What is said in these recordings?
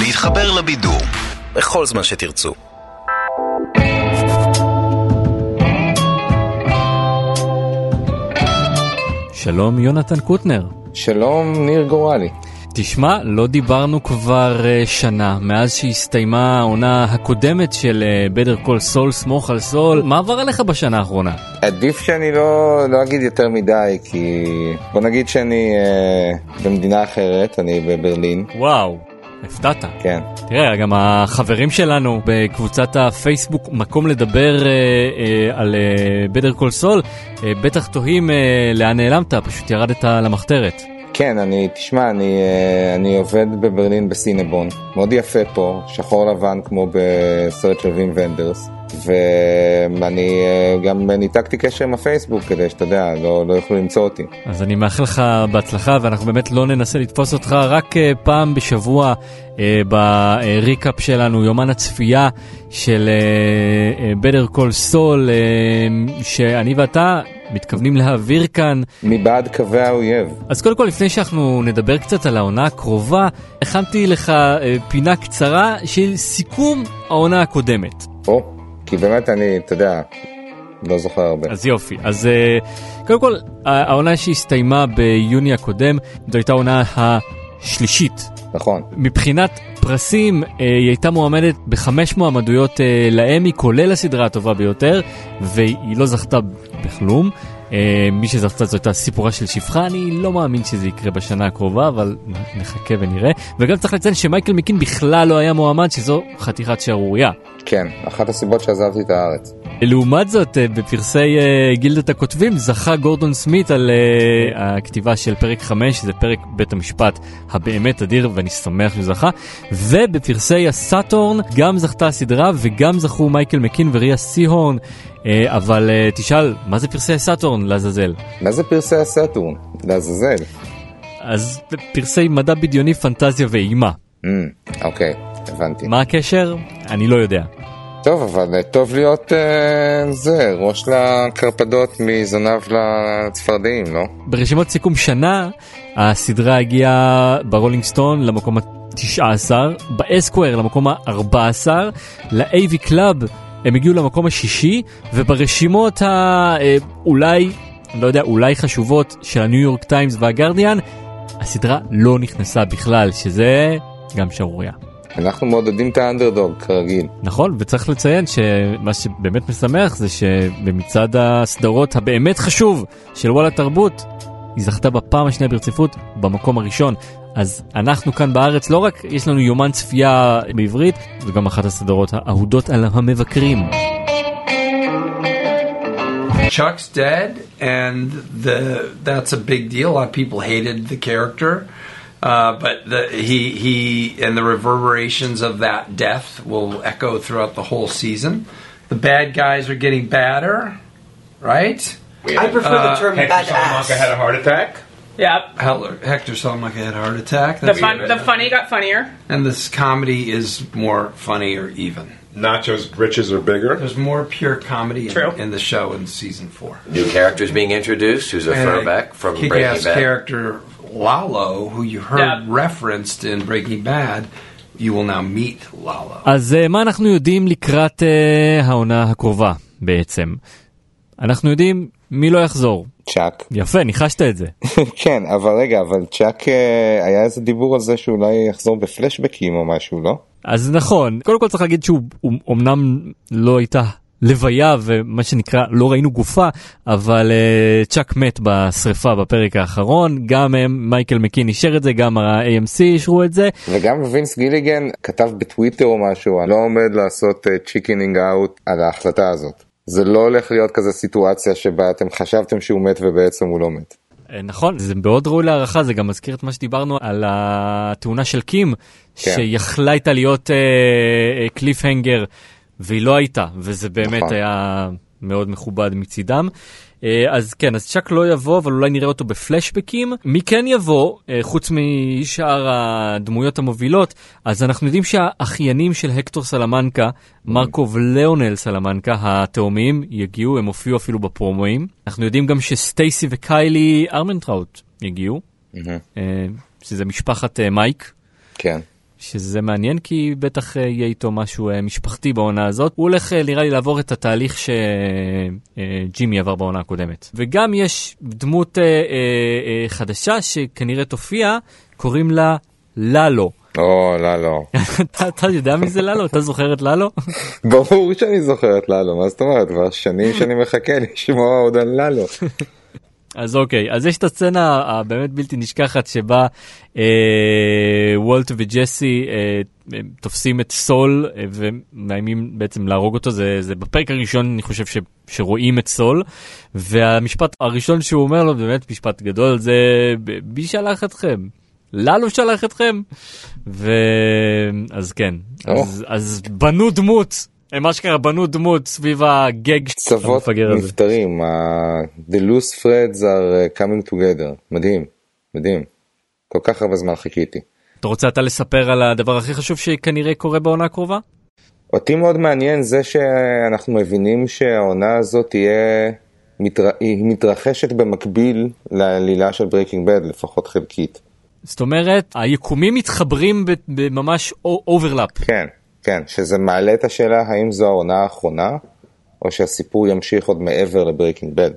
להתחבר לבידור בכל זמן שתרצו. שלום יונתן קוטנר. שלום ניר גורלי. תשמע, לא דיברנו כבר uh, שנה מאז שהסתיימה העונה הקודמת של uh, Better Call Saul, סמוך על סול. מה עבר עליך בשנה האחרונה? עדיף שאני לא, לא אגיד יותר מדי, כי בוא נגיד שאני uh, במדינה אחרת, אני בברלין. וואו. הפתעת. כן. תראה, גם החברים שלנו בקבוצת הפייסבוק מקום לדבר אה, אה, על אה, Better Call Saul, אה, בטח תוהים אה, לאן נעלמת, פשוט ירדת למחתרת. כן, אני, תשמע, אני, אה, אני עובד בברלין בסינבון, מאוד יפה פה, שחור לבן כמו בסרט של וים ונדרס, ואני אה, גם ניתקתי קשר עם הפייסבוק כדי שאתה יודע, לא, לא יוכלו למצוא אותי. אז אני מאחל לך בהצלחה, ואנחנו באמת לא ננסה לתפוס אותך רק אה, פעם בשבוע בריקאפ שלנו, יומן הצפייה של Better Call Saul, שאני ואתה מתכוונים להעביר כאן. מבעד קווי האויב. אז קודם כל, לפני שאנחנו נדבר קצת על העונה הקרובה, הכנתי לך אה, פינה קצרה של סיכום העונה הקודמת. או, כי באמת אני, אתה יודע, לא זוכר הרבה. אז יופי. אז אה, קודם כל, העונה שהסתיימה ביוני הקודם, זו הייתה העונה השלישית. נכון. מבחינת פרסים, אה, היא הייתה מועמדת בחמש מועמדויות אה, לאמי, כולל הסדרה הטובה ביותר, והיא לא זכתה בכלום. אה, מי שזכתה זו הייתה סיפורה של שפחה, אני לא מאמין שזה יקרה בשנה הקרובה, אבל נחכה ונראה. וגם צריך לציין שמייקל מקין בכלל לא היה מועמד, שזו חתיכת שערורייה. כן, אחת הסיבות שעזבתי את הארץ. לעומת זאת, בפרסי uh, גילדת הכותבים זכה גורדון סמית על uh, הכתיבה של פרק 5, שזה פרק בית המשפט הבאמת אדיר, ואני שמח שהוא זכה. ובפרסי הסאטורן גם זכתה הסדרה וגם זכו מייקל מקין וריה סי-הורן. אבל תשאל, מה זה פרסי הסאטורן לעזאזל? מה זה פרסי הסאטורן לעזאזל? אז פרסי מדע בדיוני, פנטזיה ואימה. Mm, אוקיי, הבנתי. מה הקשר? אני לא יודע. טוב, אבל טוב להיות אה, זה, ראש לקרפדות מזנב לצפרדעים, לא? ברשימות סיכום שנה, הסדרה הגיעה ברולינג סטון למקום ה-19, באסקוויר למקום ה-14, ל-AV קלאב הם הגיעו למקום השישי, וברשימות האולי, אני לא יודע, אולי חשובות של הניו יורק טיימס והגרדיאן, הסדרה לא נכנסה בכלל, שזה גם שערורייה. אנחנו מעודדים את האנדרדוג כרגיל. נכון, וצריך לציין שמה שבאמת משמח זה שבמצעד הסדרות הבאמת חשוב של וואלה תרבות, היא זכתה בפעם השנייה ברציפות במקום הראשון. אז אנחנו כאן בארץ לא רק יש לנו יומן צפייה בעברית, זו גם אחת הסדרות האהודות על המבקרים. Chuck's dead, and the that's a big deal. A lot of people hated the character. Uh, but the, he he and the reverberations of that death will echo throughout the whole season. The bad guys are getting badder, right? I prefer the term Hector badass. Salamanca had a heart attack. Yep. Hector, Hector Salamanca had a heart attack. The fun, the funny got funnier. and this comedy is more funny or even. Nacho's riches are bigger. There's more pure comedy in, in the show in season four. New characters being introduced. Who's a And throwback from Breaking kick-ass Bad? character Lalo, who you heard Yeah. referenced in Breaking Bad, you will now meet Lalo. אז uh, מה אנחנו יודעים לקראת uh, העונה הקרובה בעצם? אנחנו יודעים מי לא יחזור. צ'אק. יפה, ניחשת את זה. כן, אבל רגע, אבל צ'אק, אה, היה איזה דיבור על זה שאולי יחזור בפלשבקים או משהו, לא? אז נכון, קודם כל צריך להגיד שהוא הוא, אמנם לא הייתה לוויה ומה שנקרא לא ראינו גופה, אבל uh, צ'אק מת בשריפה בפרק האחרון, גם uh, מייקל מקין אישר את זה, גם ה-AMC אישרו את זה. וגם וינס גיליגן כתב בטוויטר או משהו, אני לא עומד לעשות chickening out על ההחלטה הזאת. זה לא הולך להיות כזה סיטואציה שבה אתם חשבתם שהוא מת ובעצם הוא לא מת. אה, נכון, זה מאוד ראוי להערכה, זה גם מזכיר את מה שדיברנו על התאונה של קים, כן. שיכלה הייתה להיות אה, אה, קליפהנגר, והיא לא הייתה, וזה באמת נכון. היה מאוד מכובד מצידם. אה, אז כן, אז צ'אק לא יבוא, אבל אולי נראה אותו בפלשבקים. מי כן יבוא, אה, חוץ משאר הדמויות המובילות, אז אנחנו יודעים שהאחיינים של הקטור סלמנקה, מרקו וליאונל סלמנקה, התאומים, יגיעו, הם הופיעו אפילו בפרומואים. אנחנו יודעים גם שסטייסי וקיילי ארמנטראוט יגיעו, אה, שזה משפחת מייק. כן. שזה מעניין כי בטח אה, יהיה איתו משהו אה, משפחתי בעונה הזאת. הוא הולך אה, נראה לי לעבור את התהליך שג'ימי עבר בעונה הקודמת. וגם יש דמות חדשה שכנראה תופיע, קוראים לה ללו. או. אתה, אתה יודע מי זה ללו? אתה זוכר את ללו? ברור שאני זוכר את ללו, מה זאת אומרת? כבר שנים שאני מחכה לשמוע עוד על ללו. אז אוקיי, אז יש את הסצנה הבאמת בלתי נשכחת שבה אה, וולט וג'סי אה, תופסים את סול אה, ומאיימים בעצם להרוג אותו, זה, זה בפרק הראשון אני חושב ש, שרואים את סול, והמשפט הראשון שהוא אומר לו, באמת משפט גדול, זה מי שלח אתכם? ללו שלח אתכם? ואז כן, אז, אז בנו דמות. הם אשכרה בנו דמות סביב הגג של המפגר הזה. נפטרים, The loose threads are uh, coming together, מדהים, מדהים. כל כך הרבה זמן חיכיתי. אתה רוצה אתה לספר על הדבר הכי חשוב שכנראה קורה בעונה הקרובה? אותי מאוד מעניין זה שאנחנו מבינים שהעונה הזאת תהיה, מתר... היא מתרחשת במקביל לעלילה של ברייקינג בד, לפחות חלקית. זאת אומרת, היקומים מתחברים בממש overlap. כן, כן, שזה מעלה את השאלה האם זו העונה האחרונה, או שהסיפור ימשיך עוד מעבר לברייקינג בד.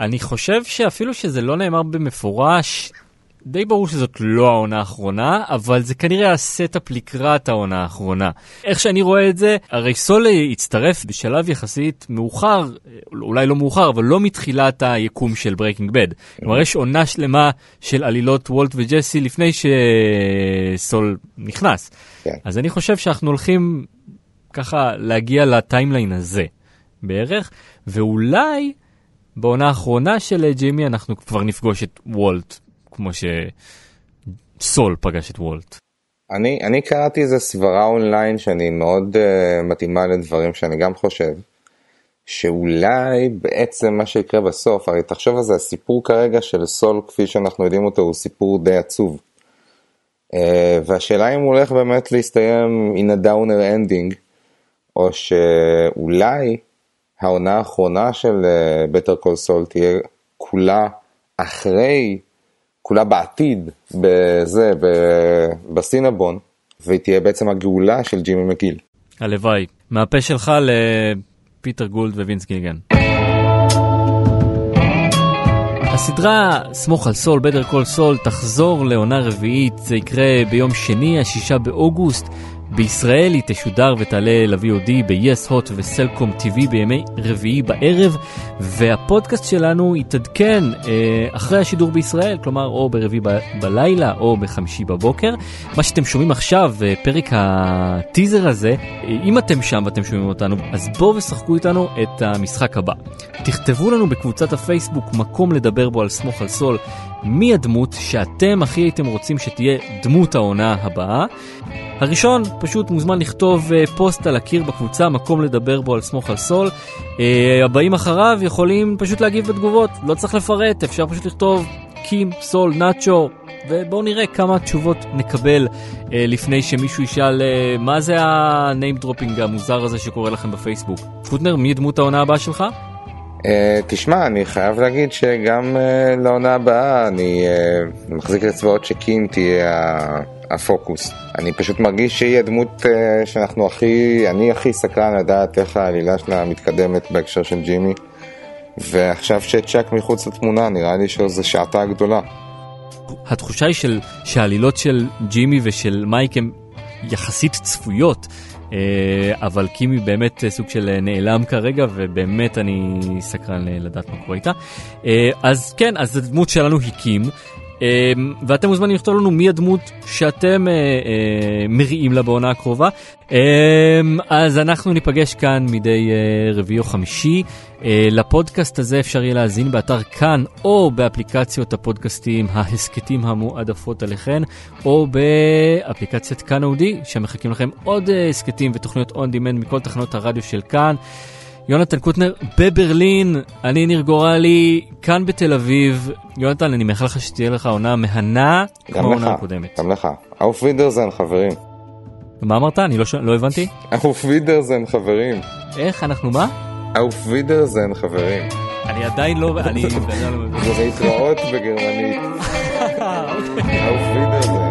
אני חושב שאפילו שזה לא נאמר במפורש, די ברור שזאת לא העונה האחרונה, אבל זה כנראה ה setup לקראת העונה האחרונה. איך שאני רואה את זה, הרי סול הצטרף בשלב יחסית מאוחר, אולי לא מאוחר, אבל לא מתחילת היקום של ברייקינג בד. כלומר, יש עונה שלמה של עלילות וולט וג'סי לפני שסול נכנס. כן. אז אני חושב שאנחנו הולכים ככה להגיע ל timeline הזה בערך, ואולי בעונה האחרונה של ג'ימי אנחנו כבר נפגוש את וולט, כמו שסול פגש את וולט. אני, אני קראתי איזה סברה אונליין שאני מאוד uh, מתאימה לדברים שאני גם חושב, שאולי בעצם מה שיקרה בסוף, הרי תחשוב על זה, הסיפור כרגע של סול כפי שאנחנו יודעים אותו הוא סיפור די עצוב. Uh, והשאלה אם הוא הולך באמת להסתיים in a downer ending, או שאולי העונה האחרונה של uh, Better Call Saul תהיה כולה אחרי, כולה בעתיד, בזה, בסינבון, והיא תהיה בעצם הגאולה של ג'ימי מגיל. הלוואי. מהפה שלך לפיטר גולד ווינס גיליגן. הסדרה סמוך על סול, בדר קול סול, תחזור לעונה רביעית, זה יקרה ביום שני, השישה באוגוסט. בישראל היא תשודר ותעלה ל-VOD ב-yes hot וסלקום TV בימי רביעי בערב, והפודקאסט שלנו יתעדכן אה, אחרי השידור בישראל, כלומר או ברביעי ב- בלילה או בחמישי בבוקר. מה שאתם שומעים עכשיו, אה, פרק הטיזר הזה, אה, אם אתם שם ואתם שומעים אותנו, אז בואו ושחקו איתנו את המשחק הבא. תכתבו לנו בקבוצת הפייסבוק מקום לדבר בו על סמוך על סול, מי הדמות שאתם הכי הייתם רוצים שתהיה דמות העונה הבאה. הראשון פשוט מוזמן לכתוב uh, פוסט על הקיר בקבוצה, מקום לדבר בו על סמוך על סול. Uh, הבאים אחריו יכולים פשוט להגיב בתגובות, לא צריך לפרט, אפשר פשוט לכתוב קים, סול, נאצ'ו, ובואו נראה כמה תשובות נקבל uh, לפני שמישהו ישאל uh, מה זה ה-name dropping המוזר הזה שקורה לכם בפייסבוק. קוטנר, מי דמות העונה הבאה שלך? Uh, תשמע, אני חייב להגיד שגם uh, לעונה הבאה אני uh, מחזיק אצבעות שקים תהיה הפוקוס. אני פשוט מרגיש שהיא הדמות uh, שאנחנו הכי, אני הכי סקרן לדעת איך העלילה שלה מתקדמת בהקשר של ג'ימי. ועכשיו שצ'אק מחוץ לתמונה, נראה לי שזו שעתה הגדולה. התחושה היא של, שהעלילות של ג'ימי ושל מייק הן יחסית צפויות, אבל קימי באמת סוג של נעלם כרגע, ובאמת אני סקרן לדעת מה קורה איתה. אה, אז כן, אז הדמות שלנו היא קים. אה, ואתם מוזמנים לכתוב לנו מי הדמות שאתם אה, אה, מריעים לה בעונה הקרובה. אה, אז אנחנו ניפגש כאן מדי אה, רביעי או חמישי. לפודקאסט הזה אפשר יהיה להאזין באתר כאן או באפליקציות הפודקאסטים ההסכתים המועדפות עליכן או באפליקציית כאן אודי שמחכים לכם עוד הסכתים ותוכניות on demand מכל תחנות הרדיו של כאן. יונתן קוטנר בברלין, אני ניר גורלי, כאן בתל אביב. יונתן, אני מאחל לך שתהיה לך עונה מהנה כמו העונה הקודמת. גם לך. auf Wiedersehen חברים. מה אמרת? אני לא, ש... לא הבנתי. auf Wiedersehen חברים. איך אנחנו מה? auf Wiedersehen חברים. אני עדיין לא... אני... זה להתראות בגרמנית. אה, אוקיי. אוף וידרזן.